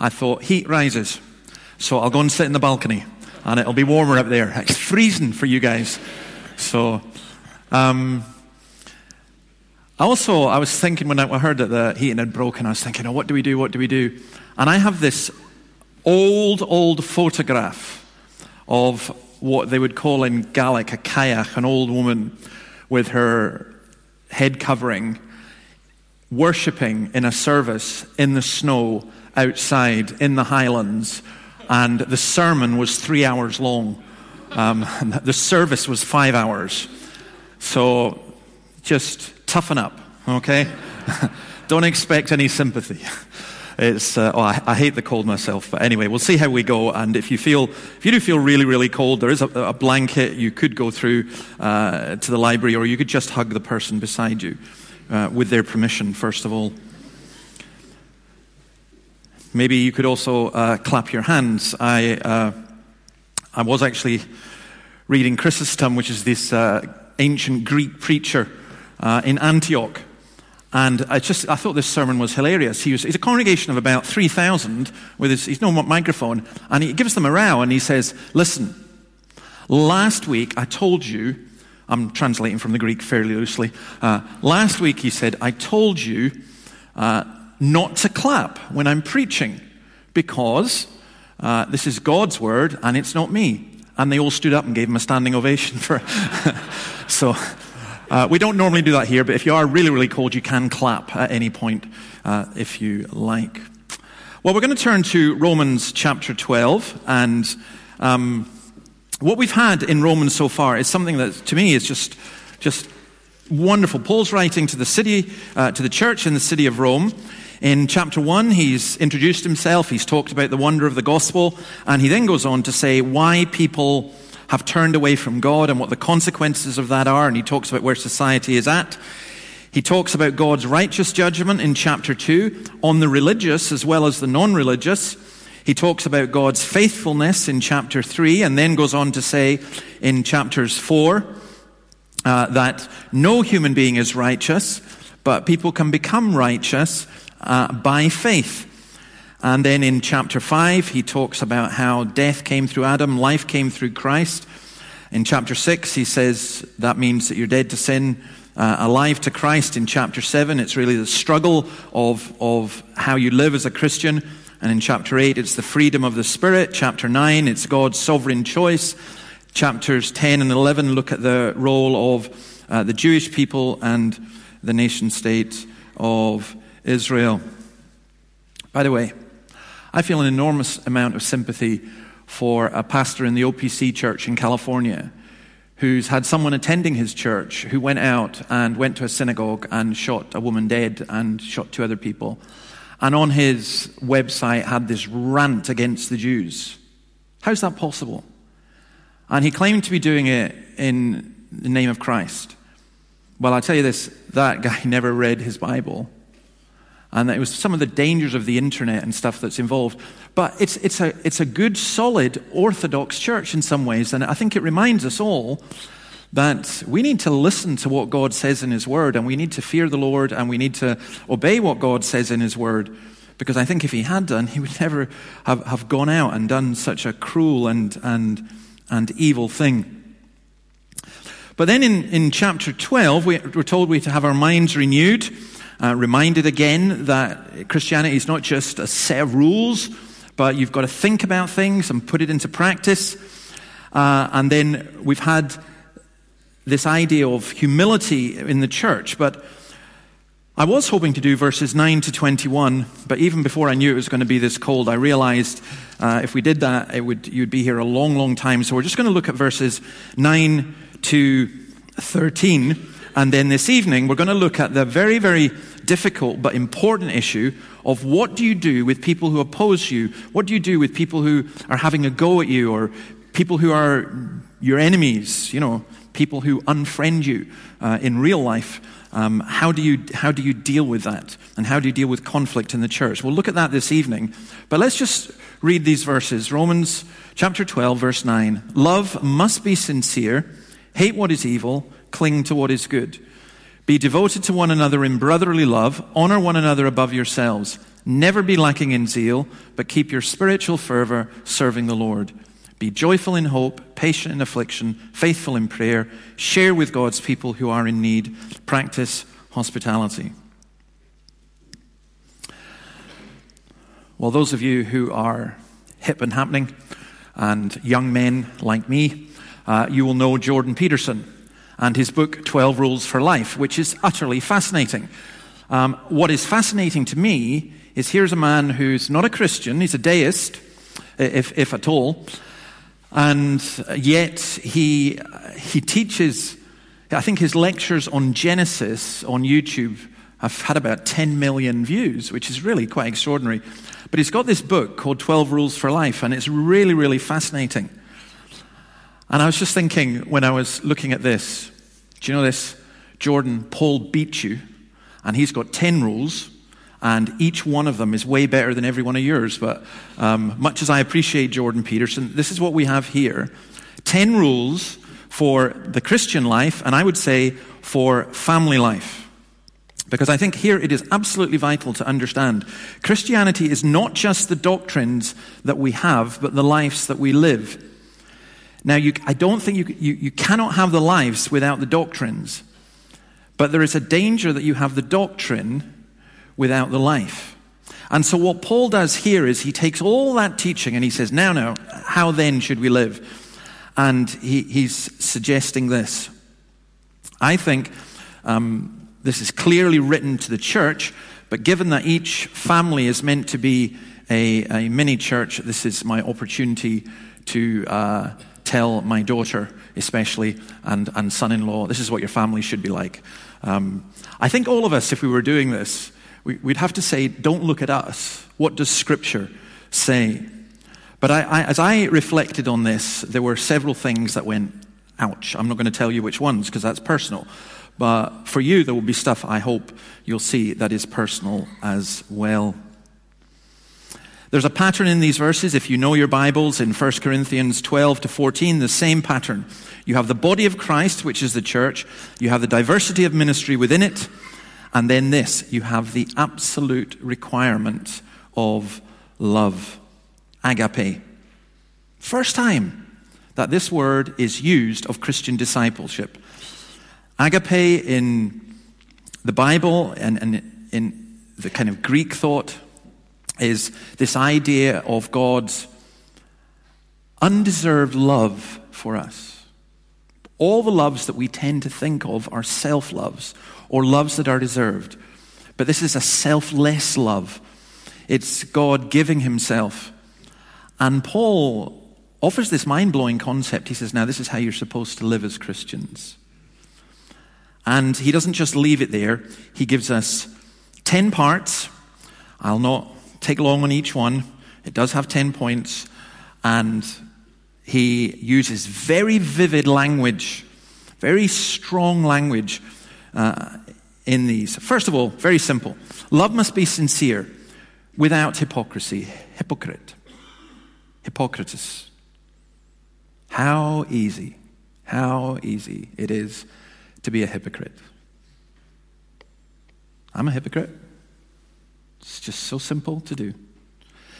I thought, heat rises. So I'll go and sit in the balcony and it'll be warmer up there. It's freezing for you guys. So, um, also, I was thinking when I heard that the heating had broken, I was thinking, oh, what do we do? What do we do? And I have this old, old photograph of what they would call in Gaelic a cailleach, an old woman with her head covering, worshipping in a service in the snow outside in the highlands. And the sermon was three hours long. Um, the service was five hours. So just toughen up, okay? Don't expect any sympathy. It's, uh, oh, I, I, hate the cold myself, but anyway, we'll see how we go. And if you feel, if you do feel really, really cold, there is a, a blanket you could go through uh, to the library, or you could just hug the person beside you uh, with their permission, first of all. Maybe you could also uh, clap your hands. I, uh, I was actually reading Chrysostom, which is this uh, ancient Greek preacher in Antioch. And I just, I thought this sermon was hilarious. He was, he's a congregation of about 3,000 with his, he's no microphone. And he gives them a row and he says, listen, last week I told you, I'm translating from the Greek fairly loosely. Uh, last week he said, I told you uh, not to clap when I'm preaching because uh, this is God's word and it's not me. And they all stood up and gave him a standing ovation for. so uh, we don't normally do that here, but if you are really, really cold, you can clap at any point uh, if you like. Well, we're going to turn to Romans chapter 12, and um, what we've had in Romans so far is something that, to me, is just, just wonderful. Paul's writing to the city, uh, to the church in the city of Rome. In chapter 1, he's introduced himself, he's talked about the wonder of the gospel, and he then goes on to say why people have turned away from God and what the consequences of that are. And he talks about where society is at. He talks about God's righteous judgment in chapter 2 on the religious as well as the non religious. He talks about God's faithfulness in chapter 3 and then goes on to say in chapters 4 uh, that no human being is righteous, but people can become righteous uh, by faith. And then in chapter 5, he talks about how death came through Adam, life came through Christ. In chapter 6, he says that means that you're dead to sin, uh, alive to Christ. In chapter 7, it's really the struggle of, of how you live as a Christian. And in chapter 8, it's the freedom of the Spirit. Chapter 9, it's God's sovereign choice. Chapters 10 and 11 look at the role of uh, the Jewish people and the nation state of Israel. By the way, I feel an enormous amount of sympathy for a pastor in the OPC church in California who's had someone attending his church who went out and went to a synagogue and shot a woman dead and shot two other people. And on his website had this rant against the Jews. How's that possible? And he claimed to be doing it in the name of Christ. Well, I tell you this that guy never read his Bible and it was some of the dangers of the internet and stuff that's involved. But it's, it's, a, it's a good, solid, orthodox church in some ways, and I think it reminds us all that we need to listen to what God says in His Word, and we need to fear the Lord, and we need to obey what God says in His Word. Because I think if He had done, He would never have, have gone out and done such a cruel and, and, and evil thing. But then in, in chapter 12, we, we're told we to have our minds renewed uh, reminded again that Christianity is not just a set of rules, but you've got to think about things and put it into practice. Uh, and then we've had this idea of humility in the church. But I was hoping to do verses 9 to 21, but even before I knew it was going to be this cold, I realized uh, if we did that, it would, you'd be here a long, long time. So we're just going to look at verses 9 to 13. And then this evening, we're going to look at the very, very difficult but important issue of what do you do with people who oppose you? What do you do with people who are having a go at you or people who are your enemies, you know, people who unfriend you uh, in real life? Um, how, do you, how do you deal with that? And how do you deal with conflict in the church? We'll look at that this evening. But let's just read these verses Romans chapter 12, verse 9. Love must be sincere, hate what is evil Cling to what is good. Be devoted to one another in brotherly love. Honor one another above yourselves. Never be lacking in zeal, but keep your spiritual fervor serving the Lord. Be joyful in hope, patient in affliction, faithful in prayer. Share with God's people who are in need. Practice hospitality. Well, those of you who are hip and happening and young men like me, uh, you will know Jordan Peterson and his book, 12 Rules for Life, which is utterly fascinating. Um, what is fascinating to me is here's a man who's not a Christian, he's a deist, if, if at all, and yet he, he teaches, I think his lectures on Genesis on YouTube have had about 10 million views, which is really quite extraordinary. But he's got this book called 12 Rules for Life, and it's really, really fascinating. And I was just thinking when I was looking at this, do you know this? Jordan, Paul beat you, and he's got 10 rules, and each one of them is way better than every one of yours. But um, much as I appreciate Jordan Peterson, this is what we have here 10 rules for the Christian life, and I would say for family life. Because I think here it is absolutely vital to understand Christianity is not just the doctrines that we have, but the lives that we live. Now, you, I don't think you, you, you cannot have the lives without the doctrines, but there is a danger that you have the doctrine without the life. And so, what Paul does here is he takes all that teaching and he says, Now, now, how then should we live? And he, he's suggesting this. I think um, this is clearly written to the church, but given that each family is meant to be a, a mini church, this is my opportunity to uh, tell my daughter, especially, and, and son in law, this is what your family should be like. Um, I think all of us, if we were doing this, we, would have to say, don't look at us. What does Scripture say? But I, I, as I reflected on this, there were several things that went, ouch. I'm not going to tell you which ones because that's personal. But for you, there will be stuff I hope you'll see that is personal as well. There's a pattern in these verses. If you know your Bibles in 1 Corinthians 12 to 14, the same pattern. You have the body of Christ, which is the church. You have the diversity of ministry within it. And then this, you have the absolute requirement of love. Agape. First time that this word is used of Christian discipleship. Agape in the Bible and, and in the kind of Greek thought is this idea of God's undeserved love for us. All the loves that we tend to think of are self loves or loves that are deserved. But this is a selfless love. It's God giving Himself. And Paul offers this mind blowing concept. He says, Now, this is how you're supposed to live as Christians. And he doesn't just leave it there, he gives us 10 parts. I'll not take long on each one. It does have 10 points. And he uses very vivid language, very strong language uh, in these. First of all, very simple love must be sincere without hypocrisy. Hypocrite. Hypocritus. How easy, how easy it is to be a hypocrite. I'm a hypocrite. It's just so simple to do.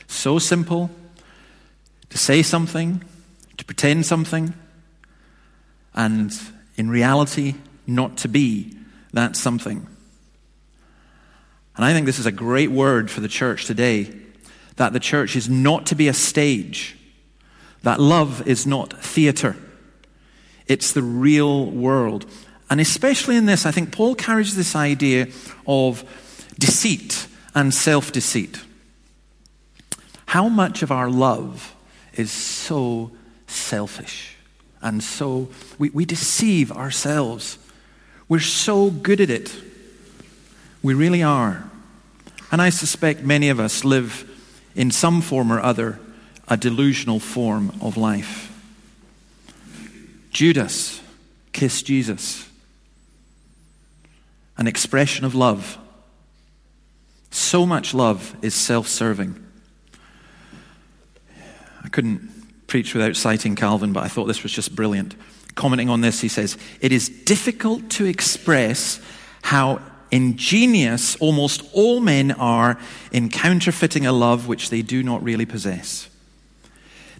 So simple to say something, to pretend something, and in reality, not to be that something. And I think this is a great word for the church today that the church is not to be a stage, that love is not theater, it's the real world. And especially in this, I think Paul carries this idea of deceit and self deceit. How much of our love is so selfish and so we, we deceive ourselves? We're so good at it. We really are. And I suspect many of us live in some form or other a delusional form of life. Judas kissed Jesus, an expression of love. So much love is self serving. I couldn't preach without citing Calvin, but I thought this was just brilliant. Commenting on this, he says, It is difficult to express how ingenious almost all men are in counterfeiting a love which they do not really possess.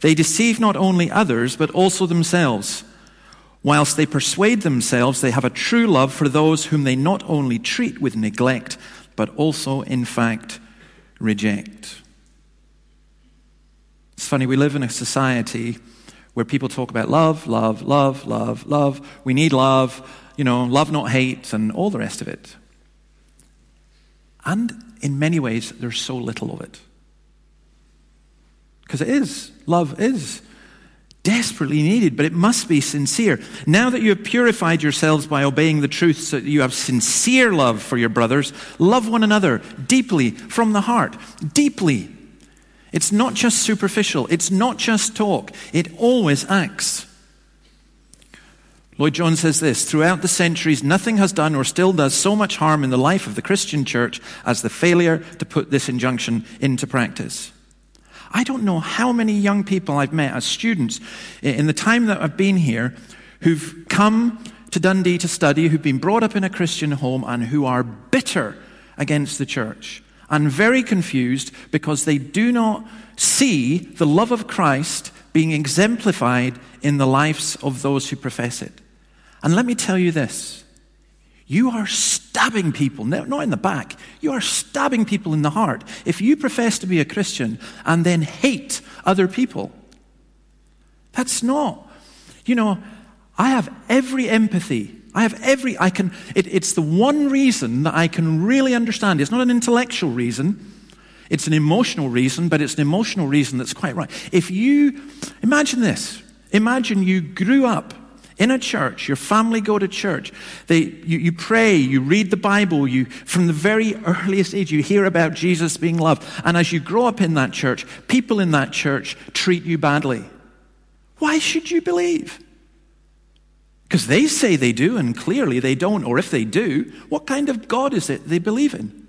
They deceive not only others, but also themselves. Whilst they persuade themselves they have a true love for those whom they not only treat with neglect, but also, in fact, reject. It's funny, we live in a society where people talk about love, love, love, love, love. We need love, you know, love, not hate, and all the rest of it. And in many ways, there's so little of it. Because it is. Love is desperately needed, but it must be sincere. Now that you have purified yourselves by obeying the truth, so that you have sincere love for your brothers, love one another deeply from the heart. Deeply. It's not just superficial, it's not just talk, it always acts. Lloyd Jones says this Throughout the centuries, nothing has done or still does so much harm in the life of the Christian church as the failure to put this injunction into practice. I don't know how many young people I've met as students in the time that I've been here who've come to Dundee to study, who've been brought up in a Christian home, and who are bitter against the church and very confused because they do not see the love of Christ being exemplified in the lives of those who profess it. And let me tell you this you are stabbing people, not in the back, you are stabbing people in the heart if you profess to be a Christian and then hate other people. That's not, you know, I have every empathy. I have every, I can, it, it's the one reason that I can really understand. It's not an intellectual reason, it's an emotional reason, but it's an emotional reason that's quite right. If you, imagine this, imagine you grew up in a church, your family go to church. They, you, you pray, you read the Bible, you, from the very earliest age, you hear about Jesus being loved. And as you grow up in that church, people in that church treat you badly. Why should you believe? Because they say they do, and clearly they don't. Or if they do, what kind of God is it they believe in?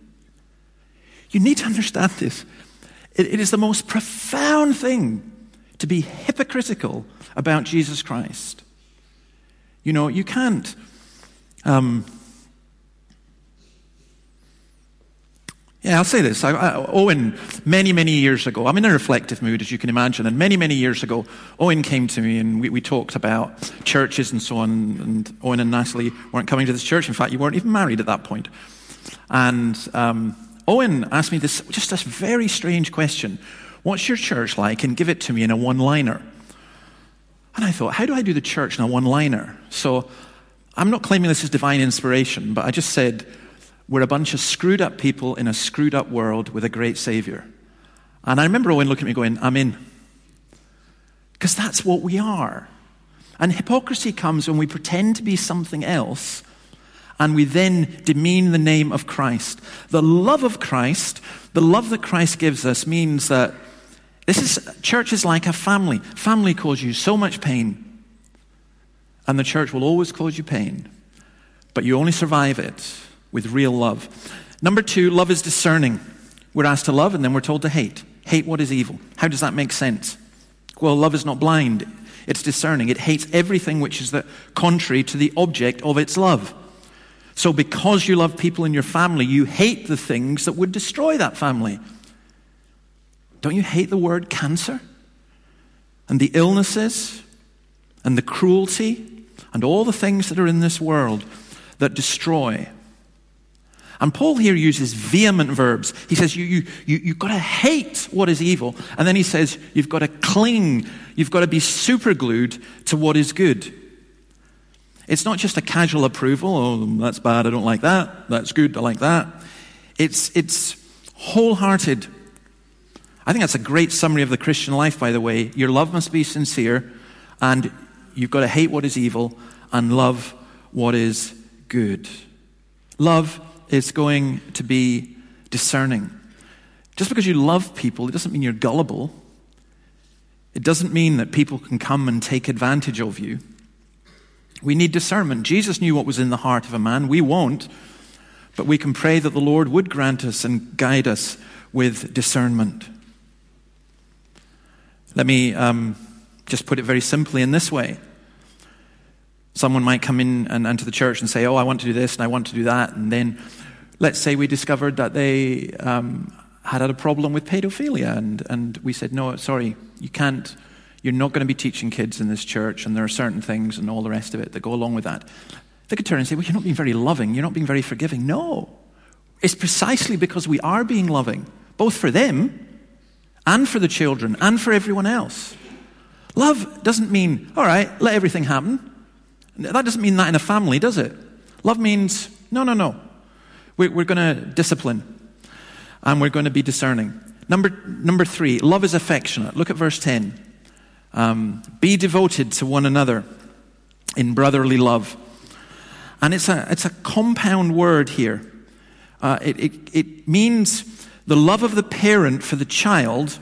You need to understand this. it, it is the most profound thing to be hypocritical about Jesus Christ. You know, you can't. Um, yeah, I'll say this. I, I, Owen, many, many years ago, I'm in a reflective mood, as you can imagine, and many, many years ago, Owen came to me and we, we talked about churches and so on. And Owen and Natalie weren't coming to this church. In fact, you weren't even married at that point. And um, Owen asked me this, just this very strange question What's your church like? And give it to me in a one liner. And I thought, how do I do the church in a one liner? So I'm not claiming this is divine inspiration, but I just said, we're a bunch of screwed up people in a screwed up world with a great Savior. And I remember Owen looking at me going, I'm in. Because that's what we are. And hypocrisy comes when we pretend to be something else and we then demean the name of Christ. The love of Christ, the love that Christ gives us, means that this is, church is like a family. Family cause you so much pain, and the church will always cause you pain, but you only survive it with real love. Number two, love is discerning. We're asked to love, and then we're told to hate. Hate what is evil. How does that make sense? Well, love is not blind, it's discerning. It hates everything which is the contrary to the object of its love. So, because you love people in your family, you hate the things that would destroy that family. Don't you hate the word cancer? And the illnesses and the cruelty and all the things that are in this world that destroy. And Paul here uses vehement verbs. He says, you, you, you, You've got to hate what is evil. And then he says, You've got to cling, you've got to be superglued to what is good. It's not just a casual approval. Oh, that's bad, I don't like that. That's good, I like that. It's, it's wholehearted I think that's a great summary of the Christian life, by the way. Your love must be sincere, and you've got to hate what is evil and love what is good. Love is going to be discerning. Just because you love people, it doesn't mean you're gullible. It doesn't mean that people can come and take advantage of you. We need discernment. Jesus knew what was in the heart of a man. We won't, but we can pray that the Lord would grant us and guide us with discernment. Let me um, just put it very simply in this way Someone might come in and, and to the church and say, Oh, I want to do this and I want to do that. And then let's say we discovered that they um, had had a problem with pedophilia. And, and we said, No, sorry, you can't. You're not going to be teaching kids in this church, and there are certain things and all the rest of it that go along with that. They could turn and say, Well, you're not being very loving, you're not being very forgiving. No. It's precisely because we are being loving, both for them and for the children and for everyone else. Love doesn't mean, all right, let everything happen. That doesn't mean that in a family, does it? Love means, no, no, no. We're, we're going to discipline and we're going to be discerning. Number, number three, love is affectionate. Look at verse 10. Um, be devoted to one another in brotherly love. And it's a, it's a compound word here. Uh, it, it, it means the love of the parent for the child,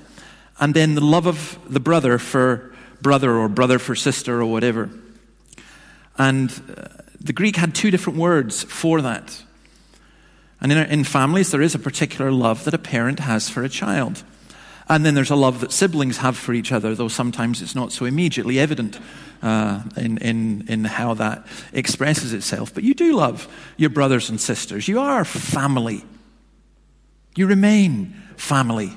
and then the love of the brother for brother or brother for sister or whatever. And uh, the Greek had two different words for that. And in, in families, there is a particular love that a parent has for a child. And then there's a love that siblings have for each other, though sometimes it's not so immediately evident uh, in, in, in how that expresses itself. But you do love your brothers and sisters. You are family. You remain family.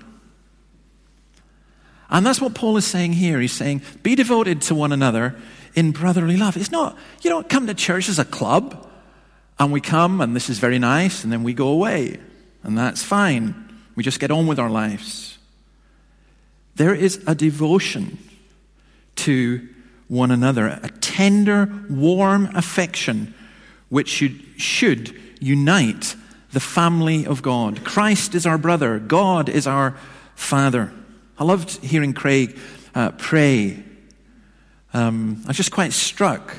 And that's what Paul is saying here. He's saying, be devoted to one another in brotherly love. It's not, you don't come to church as a club and we come and this is very nice and then we go away and that's fine. We just get on with our lives. There is a devotion to one another, a tender, warm affection which should, should unite the family of God. Christ is our brother, God is our Father. I loved hearing Craig uh, pray. Um, I was just quite struck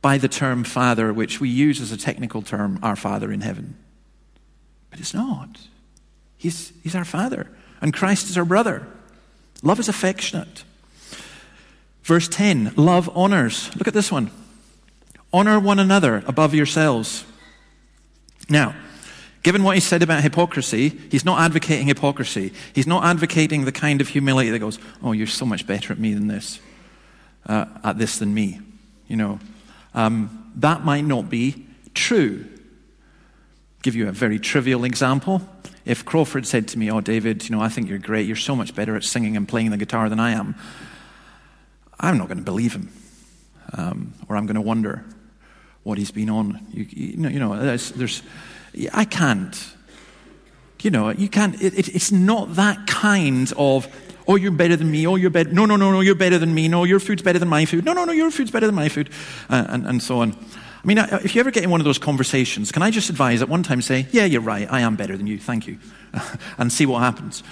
by the term Father, which we use as a technical term, our Father in heaven. But it's not. He's, he's our Father, and Christ is our brother. Love is affectionate. Verse 10 love honors. Look at this one. Honor one another above yourselves. Now, given what he said about hypocrisy, he's not advocating hypocrisy. He's not advocating the kind of humility that goes, Oh, you're so much better at me than this, uh, at this than me. You know, um, that might not be true. Give you a very trivial example. If Crawford said to me, Oh, David, you know, I think you're great. You're so much better at singing and playing the guitar than I am. I'm not going to believe him. Um, or I'm going to wonder what he's been on. You, you know, you know there's, there's, I can't. You know, you can't. It, it, it's not that kind of, oh, you're better than me. Oh, you're better. No, no, no, no, you're better than me. No, your food's better than my food. No, no, no, your food's better than my food. Uh, and, and so on. I mean, if you ever get in one of those conversations, can I just advise at one time say, yeah, you're right. I am better than you. Thank you. and see what happens,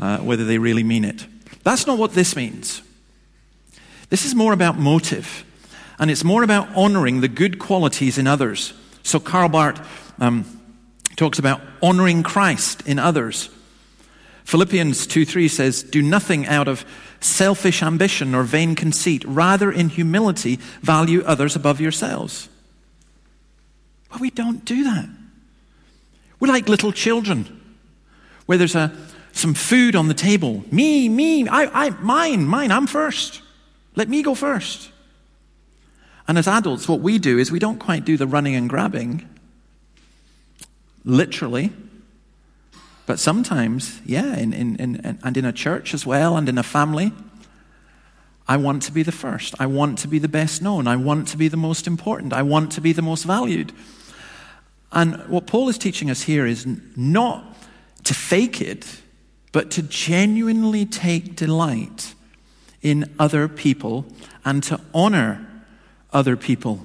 uh, whether they really mean it. That's not what this means. This is more about motive. And it's more about honoring the good qualities in others. So Karl Barth um, talks about honoring Christ in others. Philippians 2 3 says, Do nothing out of selfish ambition or vain conceit. Rather, in humility, value others above yourselves. But we don't do that. We're like little children, where there's a, some food on the table. Me, me, I, I, mine, mine, I'm first. Let me go first. And as adults, what we do is we don't quite do the running and grabbing, literally. But sometimes, yeah, in, in, in, and in a church as well, and in a family, I want to be the first. I want to be the best known. I want to be the most important. I want to be the most valued. And what Paul is teaching us here is not to fake it, but to genuinely take delight in other people and to honor other people.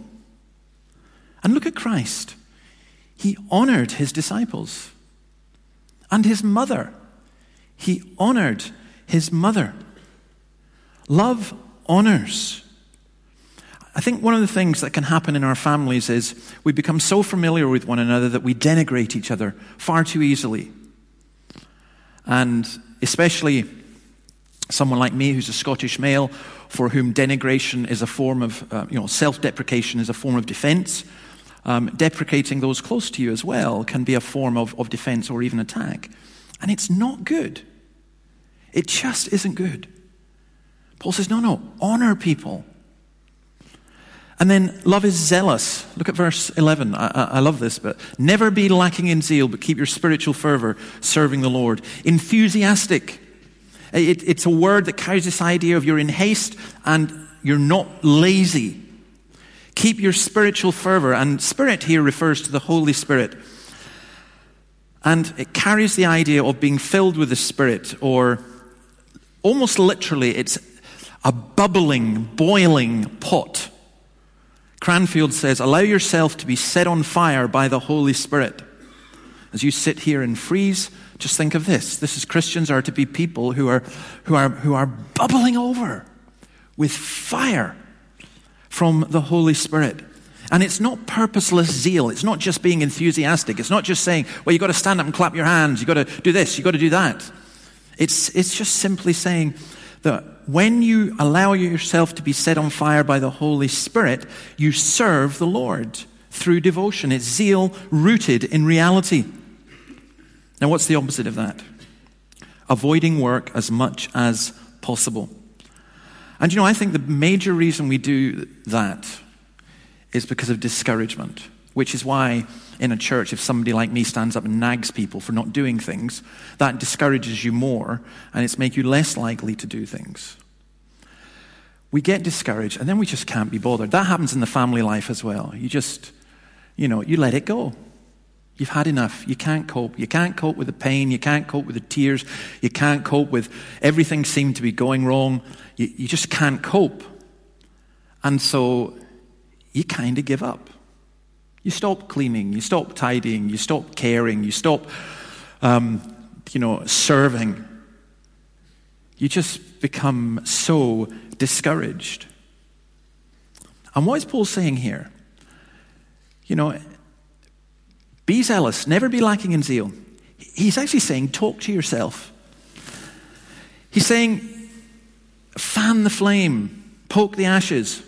And look at Christ. He honored his disciples and his mother. He honored his mother. Love honors. I think one of the things that can happen in our families is we become so familiar with one another that we denigrate each other far too easily. And especially someone like me who's a Scottish male for whom denigration is a form of, uh, you know, self deprecation is a form of defense. Um, deprecating those close to you as well can be a form of, of defense or even attack. And it's not good. It just isn't good. Paul says, no, no, honor people. And then love is zealous. Look at verse 11. I, I, I, love this, but never be lacking in zeal, but keep your spiritual fervor serving the Lord. Enthusiastic. It, it's a word that carries this idea of you're in haste and you're not lazy. Keep your spiritual fervor. And spirit here refers to the Holy Spirit. And it carries the idea of being filled with the Spirit, or almost literally, it's a bubbling, boiling pot. Cranfield says, Allow yourself to be set on fire by the Holy Spirit. As you sit here and freeze, just think of this. This is Christians are to be people who are, who are, who are bubbling over with fire from the Holy Spirit. And it's not purposeless zeal. It's not just being enthusiastic. It's not just saying, well, you've got to stand up and clap your hands. You've got to do this. You've got to do that. It's, it's just simply saying that when you allow yourself to be set on fire by the Holy Spirit, you serve the Lord through devotion. It's zeal rooted in reality. Now, what's the opposite of that? Avoiding work as much as possible. And you know, I think the major reason we do that is because of discouragement, which is why in a church, if somebody like me stands up and nags people for not doing things, that discourages you more and it's make you less likely to do things. We get discouraged and then we just can't be bothered. That happens in the family life as well. You just, you know, you let it go. You've had enough. You can't cope. You can't cope with the pain. You can't cope with the tears. You can't cope with everything seemed to be going wrong. You, you just can't cope. And so you kind of give up. You stop cleaning, you stop tidying, you stop caring, you stop, um, you know, serving. You just become so discouraged. And what is Paul saying here? You know, be zealous, never be lacking in zeal. He's actually saying, talk to yourself. He's saying, fan the flame, poke the ashes.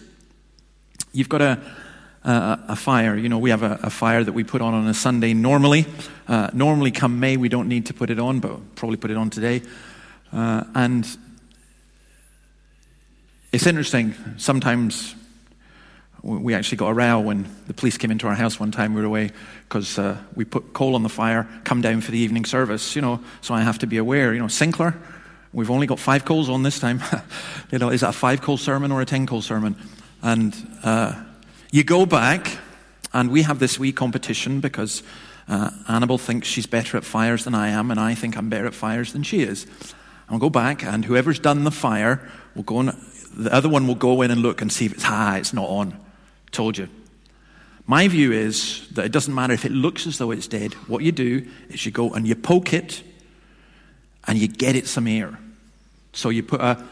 You've got a, a, a fire. You know, we have a, a, fire that we put on on a Sunday normally. Uh, normally, come May, we don't need to put it on, but we'll probably put it on today. Uh, and it's interesting. Sometimes we actually got a row when the police came into our house one time. We were away because uh, we put coal on the fire, come down for the evening service, you know, so I have to be aware. You know, Sinclair, we've only got five coals on this time. you know, is that a five coal sermon or a ten coal sermon? And uh, you go back, and we have this wee competition because uh, Annabelle thinks she's better at fires than I am, and I think I'm better at fires than she is. And we'll go back, and whoever's done the fire will go and the other one will go in and look and see if it's ah, it's not on. Told you. My view is that it doesn't matter if it looks as though it's dead. What you do is you go and you poke it and you get it some air. So you put a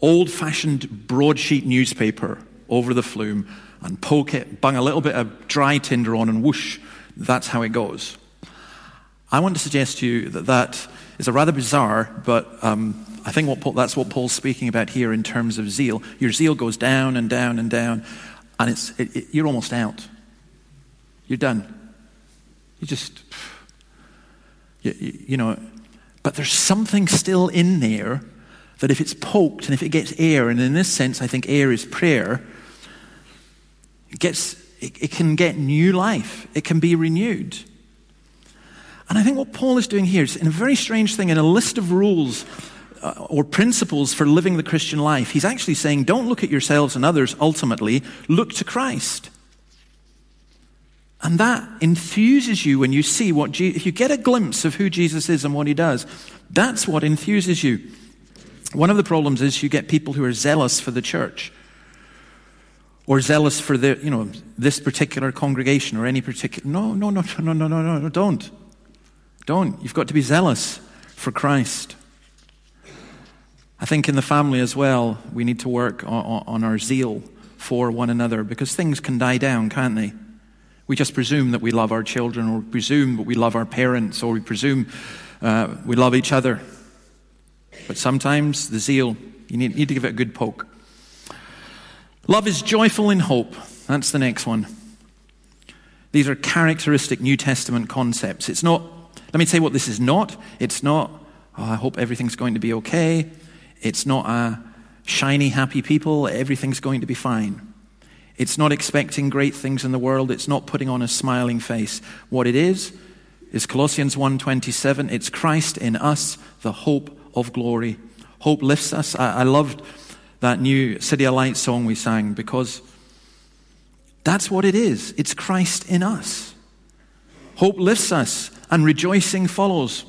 old fashioned broadsheet newspaper over the flume and poke it, bung a little bit of dry tinder on, and whoosh, that's how it goes. I want to suggest to you that that is a rather bizarre, but um, I think what Paul, that's what Paul's speaking about here in terms of zeal. Your zeal goes down and down and down, and it's, it, it, you're almost out. You're done. You just, you, you know, but there's something still in there that if it's poked and if it gets air, and in this sense, I think air is prayer, it, gets, it, it can get new life, it can be renewed. And I think what Paul is doing here is in a very strange thing, in a list of rules Uh, or principles for living the Christian life, he's actually saying, don't look at yourselves and others ultimately, look to Christ. And that enthuses you when you see what, Je- if you get a glimpse of who Jesus is and what he does, that's what enthuses you. One of the problems is you get people who are zealous for the church or zealous for the, you know, this particular congregation or any particular. No, no, no, no, no, no, no, no, don't. Don't. You've got to be zealous for Christ. I think in the family as well, we need to work on, our zeal for one another because things can die down, can't they? We just presume that we love our children, or presume that we love our parents, or we presume uh, we love each other. But sometimes the zeal, you need, need to give it a good poke. Love is joyful in hope. That's the next one. These are characteristic New Testament concepts. It's not, let me say what this is not. It's not, oh, I hope everything's going to be okay. It's not a shiny, happy people, everything's going to be fine. It's not expecting great things in the world. It's not putting on a smiling face. What it is, is Colossians 1.27. It's Christ in us, the hope of glory. Hope lifts us. I, I loved that new CityAlight song we sang because that's what it is. It's Christ in us. Hope lifts us and rejoicing follows.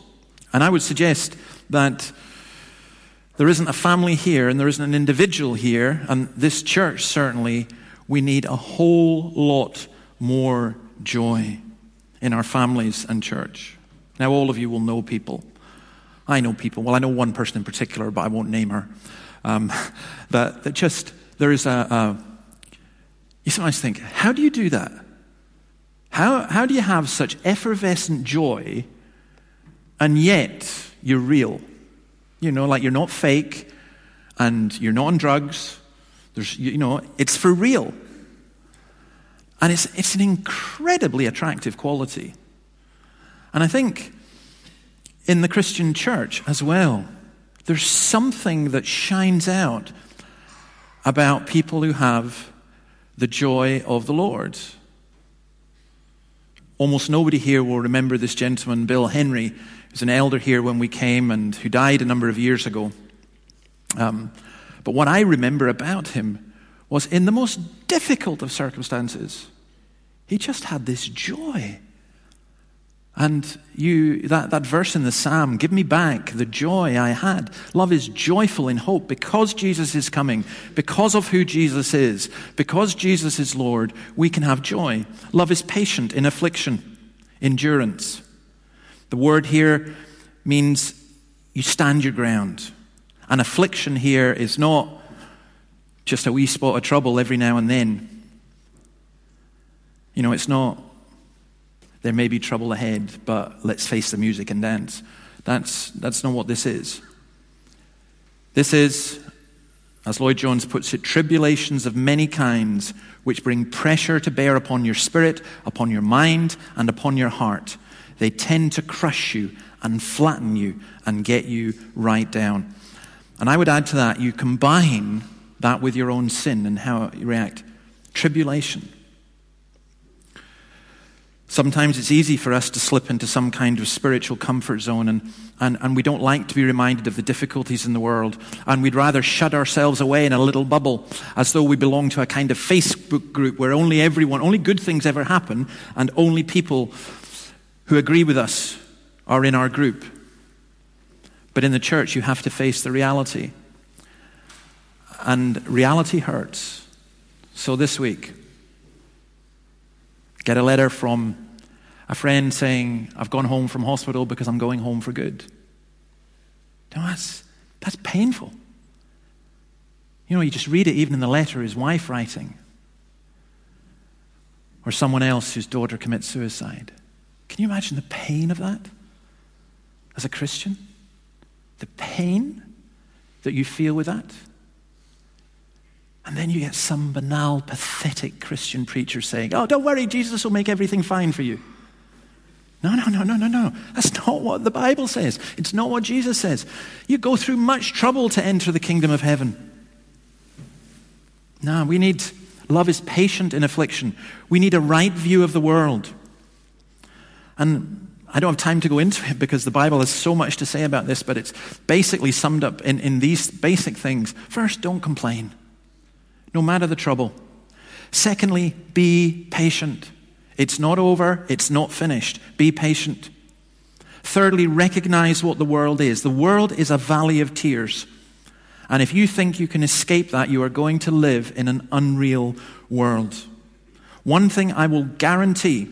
And I would suggest that there isn't a family here and there isn't an individual here, and this church certainly we need a whole lot more joy in our families and church. Now, all of you will know people. I know people. Well, I know one person in particular, but I won't name her. Um, that, that just, there is a, a. You sometimes think, how do you do that? How, how do you have such effervescent joy and yet you're real? You know, like you're not fake and you're not on drugs there's, you know, it's for real. And it's, it's an incredibly attractive quality. And I think in the Christian church as well, there's something that shines out about people who have the joy of the Lord. Almost nobody here will remember this gentleman, Bill Henry, who's an elder here when we came and who died a number of years ago. Um, but what I remember about him was in the most difficult of circumstances, he just had this joy. And you, that, that verse in the psalm, give me back the joy I had. Love is joyful in hope because Jesus is coming, because of who Jesus is, because Jesus is Lord, we can have joy. Love is patient in affliction, endurance. The word here means you stand your ground. An affliction here is not just a wee spot of trouble every now and then. You know, it's not, there may be trouble ahead, but let's face the music and dance. That's, that's not what this is. This is, as Lloyd Jones puts it, tribulations of many kinds which bring pressure to bear upon your spirit, upon your mind, and upon your heart. They tend to crush you and flatten you and get you right down. And I would add to that, you combine that with your own sin and how you react. Tribulation. Sometimes it's easy for us to slip into some kind of spiritual comfort zone, and, and, and we don't like to be reminded of the difficulties in the world. And we'd rather shut ourselves away in a little bubble as though we belong to a kind of Facebook group where only everyone, only good things ever happen, and only people who agree with us are in our group. But in the church, you have to face the reality. And reality hurts. So this week, get a letter from a friend saying, I've gone home from hospital because I'm going home for good. You that's, that's painful. You know, you just read it even in the letter his wife writing, or someone else whose daughter commits suicide. Can you imagine the pain of that as a Christian? the pain that you feel with that. And then you get some banal, pathetic Christian preacher saying, Oh, don't worry, Jesus will make everything fine for you. No, no, no, no, no, no. That's not what the Bible says. It's not what Jesus says. You go through much trouble to enter the kingdom of heaven. No, we need love is patient in affliction. We need a right view of the world. And I don't have time to go into it because the Bible has so much to say about this, but it's basically summed up in, in these basic things. First, don't complain, no matter the trouble. Secondly, be patient. It's not over, it's not finished. Be patient. Thirdly, recognize what the world is. The world is a valley of tears. And if you think you can escape that, you are going to live in an unreal world. One thing I will guarantee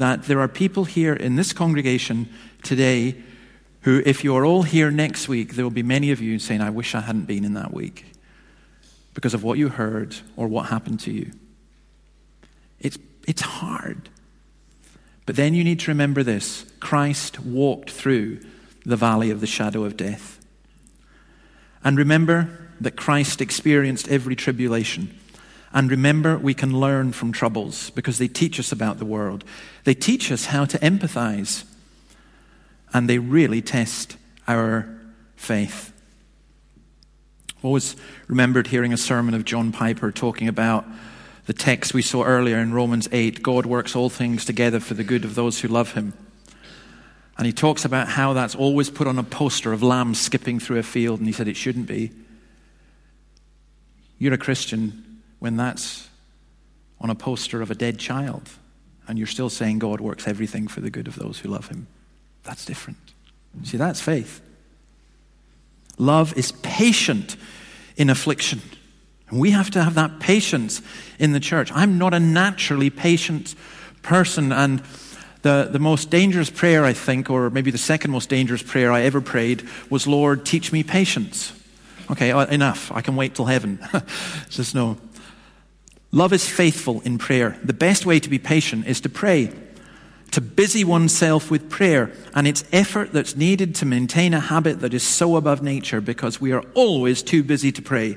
that there are people here in this congregation today who, if you're all here next week, there will be many of you saying, I wish I hadn't been in that week because of what you heard or what happened to you. It's, it's hard. But then you need to remember this Christ walked through the valley of the shadow of death. And remember that Christ experienced every tribulation. And remember, we can learn from troubles because they teach us about the world. They teach us how to empathize. And they really test our faith. I always remembered hearing a sermon of John Piper talking about the text we saw earlier in Romans 8 God works all things together for the good of those who love him. And he talks about how that's always put on a poster of lambs skipping through a field, and he said it shouldn't be. You're a Christian when that's on a poster of a dead child, and you're still saying God works everything for the good of those who love him. That's different. See, that's faith. Love is patient in affliction. And we have to have that patience in the church. I'm not a naturally patient person, and the, the most dangerous prayer, I think, or maybe the second most dangerous prayer I ever prayed, was, Lord, teach me patience. Okay, uh, enough. I can wait till heaven. Just no. Love is faithful in prayer. The best way to be patient is to pray, to busy oneself with prayer and its effort that's needed to maintain a habit that is so above nature because we are always too busy to pray.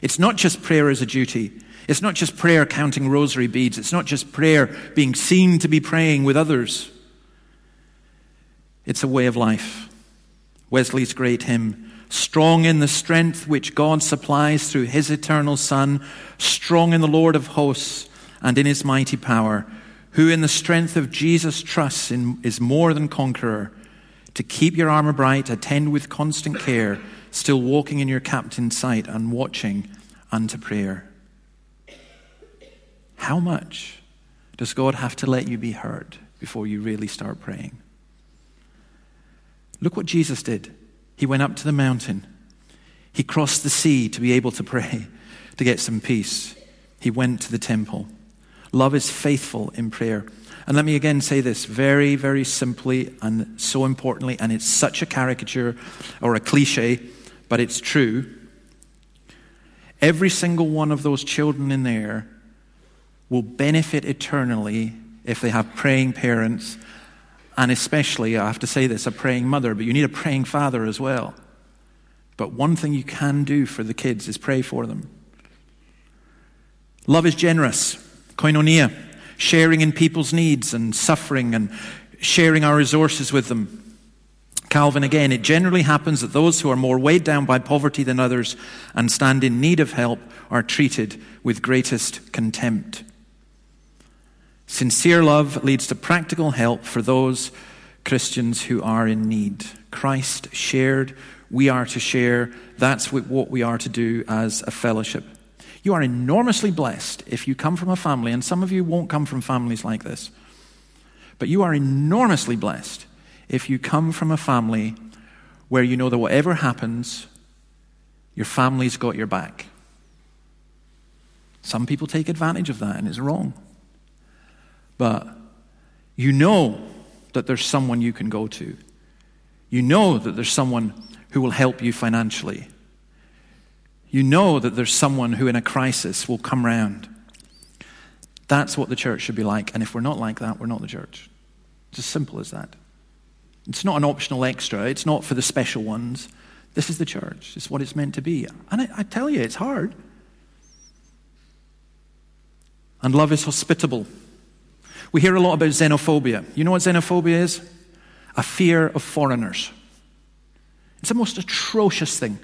It's not just prayer as a duty. It's not just prayer counting rosary beads. It's not just prayer being seen to be praying with others. It's a way of life. Wesley's great hymn, strong in the strength which God supplies through his eternal Son, strong in the Lord of hosts and in his mighty power, who in the strength of Jesus trusts in, is more than conqueror. To keep your armor bright, attend with constant care, still walking in your captain's sight and watching unto prayer. How much does God have to let you be heard before you really start praying? Look what Jesus did. He went up to the mountain. He crossed the sea to be able to pray, to get some peace. He went to the temple. Love is faithful in prayer. And let me again say this very, very simply and so importantly, and it's such a caricature or a cliche, but it's true. Every single one of those children in there will benefit eternally if they have praying parents, and especially, I have to say this, a praying mother, but you need a praying father as well. But one thing you can do for the kids is pray for them. Love is generous, koinonia, sharing in people's needs and suffering and sharing our resources with them. Calvin again, it generally happens that those who are more weighed down by poverty than others and stand in need of help are treated with greatest contempt. Sincere love leads to practical help for those Christians who are in need. Christ shared, we are to share. That's what we are to do as a fellowship. You are enormously blessed if you come from a family, and some of you won't come from families like this, but you are enormously blessed if you come from a family where you know that whatever happens, your family's got your back. Some people take advantage of that, and it's wrong. But you know that there's someone you can go to. You know that there's someone who will help you financially. You know that there's someone who, in a crisis, will come round. That's what the church should be like. And if we're not like that, we're not the church. It's as simple as that. It's not an optional extra, it's not for the special ones. This is the church. It's what it's meant to be. And I, I tell you, it's hard. And love is hospitable. We hear a lot about xenophobia. You know what xenophobia is? A fear of foreigners. It's the most atrocious thing.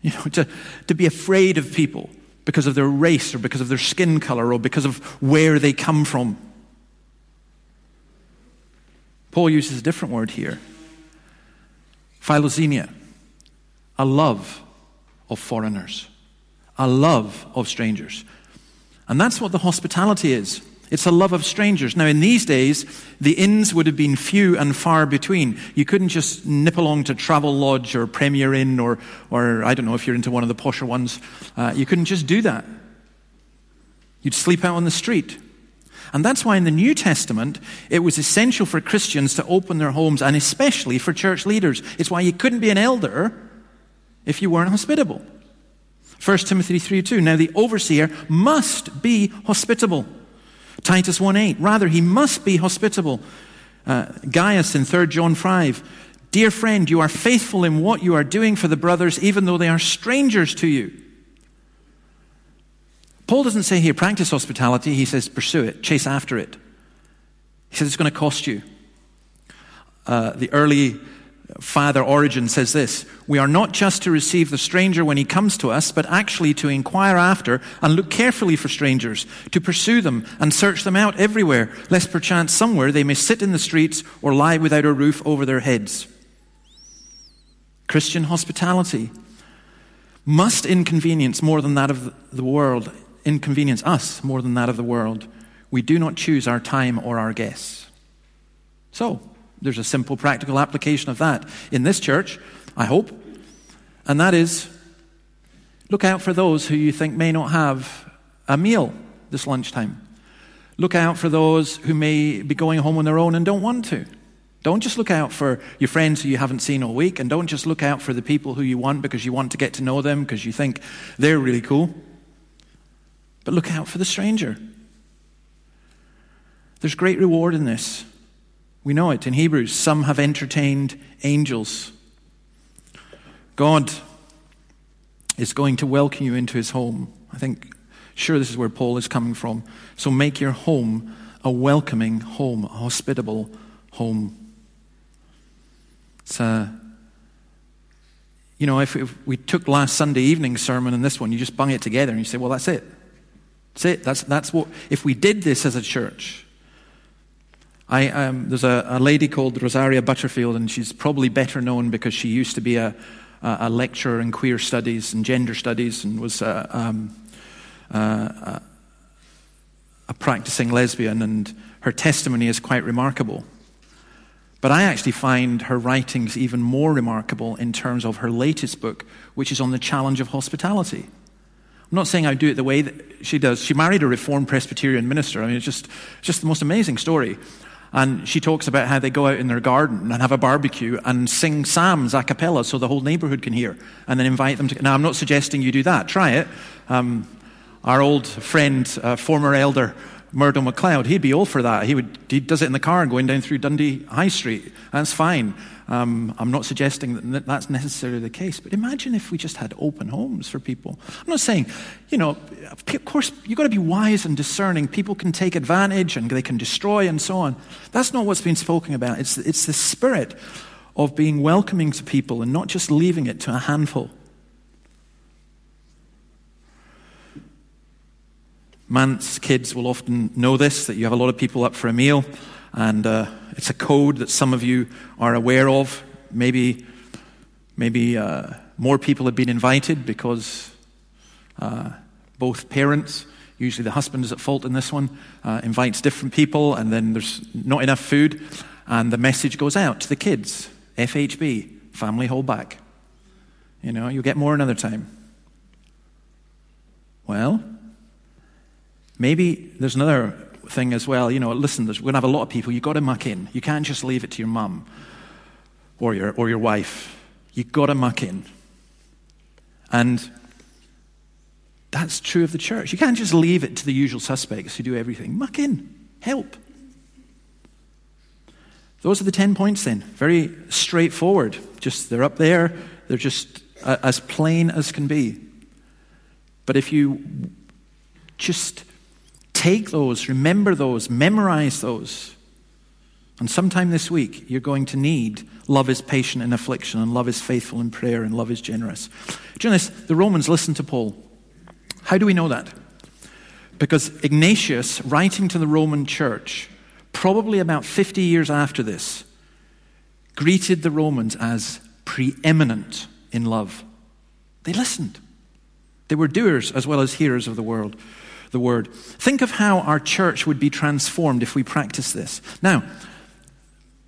You know, to, to be afraid of people because of their race or because of their skin color or because of where they come from. Paul uses a different word here philoxenia, a love of foreigners, a love of strangers. And that's what the hospitality is. It's a love of strangers. Now, in these days, the inns would have been few and far between. You couldn't just nip along to Travelodge or Premier Inn or, or I don't know if you're into one of the posher ones. Uh, you couldn't just do that. You'd sleep out on the street. And that's why in the New Testament, it was essential for Christians to open their homes, and especially for church leaders. It's why you couldn't be an elder if you weren't hospitable. 1 Timothy 3 2. Now the overseer must be hospitable. Titus 1 8. Rather, he must be hospitable. Uh, Gaius in 3 John 5. Dear friend, you are faithful in what you are doing for the brothers, even though they are strangers to you. Paul doesn't say here, practice hospitality. He says, pursue it, chase after it. He says, it's going to cost you. Uh, the early father Origen says this We are not just to receive the stranger when he comes to us, but actually to inquire after and look carefully for strangers, to pursue them and search them out everywhere, lest perchance somewhere they may sit in the streets or lie without a roof over their heads. Christian hospitality must inconvenience more than that of the world, inconvenience us more than that of the world. We do not choose our time or our guests. So, there's a simple practical application of that in this church, I hope, and that is look out for those who you think may not have a meal this lunchtime. Look out for those who may be going home on their own and don't want to. Don't just look out for your friends who you haven't seen all week, and don't just look out for the people who you want because you want to get to know them because you think they're really cool. But look out for the stranger. There's great reward in this. We know it in Hebrews. Some have entertained angels. God is going to welcome you into his home. I think, sure, this is where Paul is coming from. So make your home a welcoming home, a hospitable home. It's a, you know, if, if, we took last Sunday evening sermon and this one, you just bung it together and you say, well, that's it. That's it. That's, that's what, if we did this as a church, I, um, there's a, a, lady called Rosaria Butterfield, and she's probably better known because she used to be a, a lecturer in queer studies and gender studies and was a, um, a practicing lesbian, and her testimony is quite remarkable. But I actually find her writings even more remarkable in terms of her latest book, which is on the challenge of hospitality. I'm not saying I do it the way that she does. She married a Reformed Presbyterian minister. I mean, it's just, just the most amazing story. And she talks about how they go out in their garden and have a barbecue and sing psalms a cappella so the whole neighborhood can hear and then invite them to. Now, I'm not suggesting you do that. Try it. Um, our old friend, uh, former elder Murdo MacLeod, he'd be all for that. He, would, he does it in the car going down through Dundee High Street. That's fine. Um, I'm not suggesting that that's necessarily the case, but imagine if we just had open homes for people. I'm not saying, you know, of course, you've got to be wise and discerning. People can take advantage and they can destroy and so on. That's not what's been spoken about. It's, it's the spirit of being welcoming to people and not just leaving it to a handful. Manse kids will often know this that you have a lot of people up for a meal, and uh, it's a code that some of you are aware of. Maybe, maybe uh, more people have been invited because uh, both parents, usually the husband is at fault in this one, uh, invites different people, and then there's not enough food, and the message goes out to the kids FHB, family hold back. You know, you'll get more another time. Well, Maybe there's another thing as well. You know, listen, we're going to have a lot of people. You've got to muck in. You can't just leave it to your mum or your, or your wife. You've got to muck in. And that's true of the church. You can't just leave it to the usual suspects who do everything. Muck in, help. Those are the 10 points then. Very straightforward. Just they're up there, they're just uh, as plain as can be. But if you just Take those, remember those, memorize those. And sometime this week, you're going to need love is patient in affliction, and love is faithful in prayer, and love is generous. Do you know this? The Romans listened to Paul. How do we know that? Because Ignatius, writing to the Roman church, probably about 50 years after this, greeted the Romans as preeminent in love. They listened. They were doers as well as hearers of the world the word. Think of how our church would be transformed if we practice this. Now,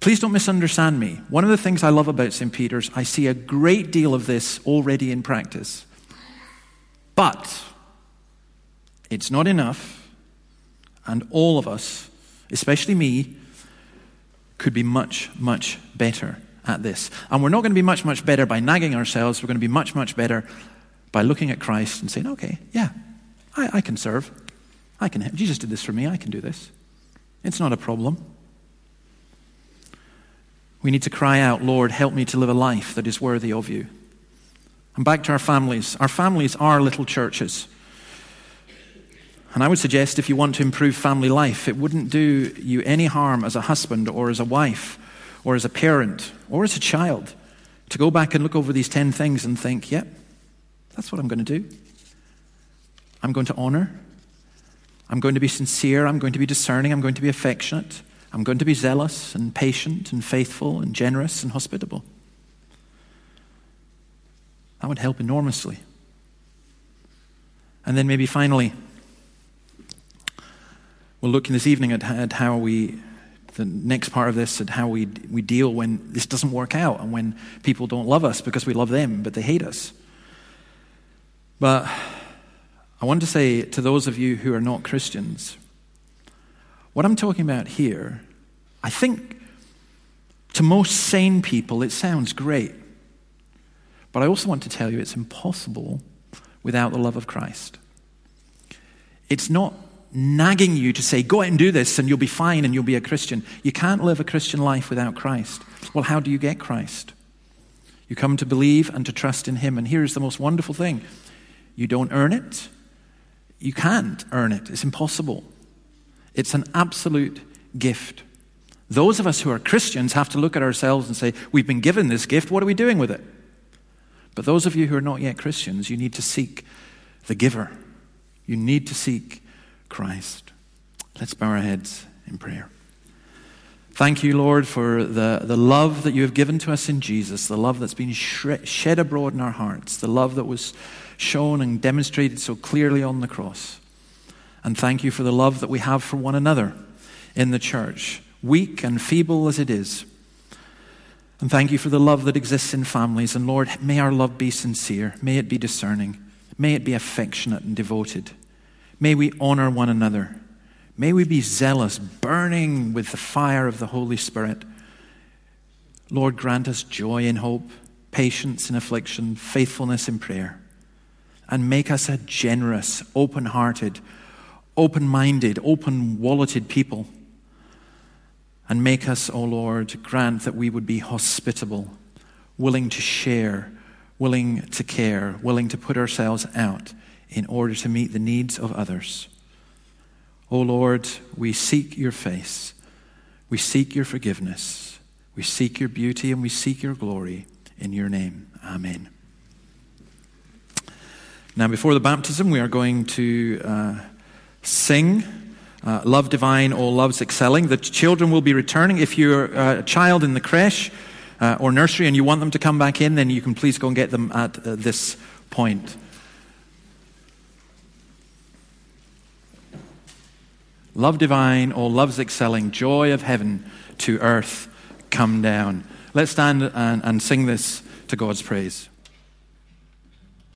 please don't misunderstand me. One of the things I love about St. Peter's, I see a great deal of this already in practice. But it's not enough, and all of us, especially me, could be much, much better at this. And we're not going to be much, much better by nagging ourselves. We're going to be much, much better by looking at Christ and saying, okay, yeah, I, I can serve. I can. help. Jesus did this for me. I can do this. It's not a problem. We need to cry out, Lord, help me to live a life that is worthy of you. And back to our families. Our families are little churches. And I would suggest if you want to improve family life, it wouldn't do you any harm as a husband or as a wife or as a parent, or as a child, to go back and look over these 10 things and think, yep, yeah, that's what I'm going to do. I'm going to honor. I'm going to be sincere. I'm going to be discerning. I'm going to be affectionate. I'm going to be zealous and patient and faithful and generous and hospitable. That would help enormously. And then maybe finally, we'll look this evening at, at how we, the next part of this, at how we, we deal when this doesn't work out and when people don't love us because we love them, but they hate us. But I want to say to those of you who are not Christians, what I'm talking about here, I think to most sane people it sounds great. But I also want to tell you it's impossible without the love of Christ. It's not nagging you to say, go out and do this and you'll be fine and you'll be a Christian. You can't live a Christian life without Christ. Well, how do you get Christ? You come to believe and to trust in Him. And here's the most wonderful thing you don't earn it, you can't earn it, it's impossible. It's an absolute gift. Those of us who are Christians have to look at ourselves and say, We've been given this gift, what are we doing with it? But those of you who are not yet Christians, you need to seek the giver. You need to seek Christ. Let's bow our heads in prayer. Thank you, Lord, for the, the love that you have given to us in Jesus, the love that's been shed abroad in our hearts, the love that was shown and demonstrated so clearly on the cross. And thank you for the love that we have for one another in the church, weak and feeble as it is. And thank you for the love that exists in families. And Lord, may our love be sincere. May it be discerning. May it be affectionate and devoted. May we honor one another. May we be zealous, burning with the fire of the Holy Spirit. Lord, grant us joy in hope, patience in affliction, faithfulness in prayer and make us a generous, open hearted, open minded, open walleted people. And make us, O oh Lord, grant that we would be hospitable, willing to share, willing to care, willing to put ourselves out in order to meet the needs of others. O oh Lord, we seek your face. We seek your forgiveness. We seek your beauty and we seek your glory. In your name, amen. Now, before the baptism, we are going to uh, sing uh, Love Divine, All Loves Excelling. The children will be returning. If you're a child in the creche uh, or nursery and you want them to come back in, then you can please go and get them at uh, this point. Love divine, all loves excelling, joy of heaven to earth come down. Let's stand and, and sing this to God's praise.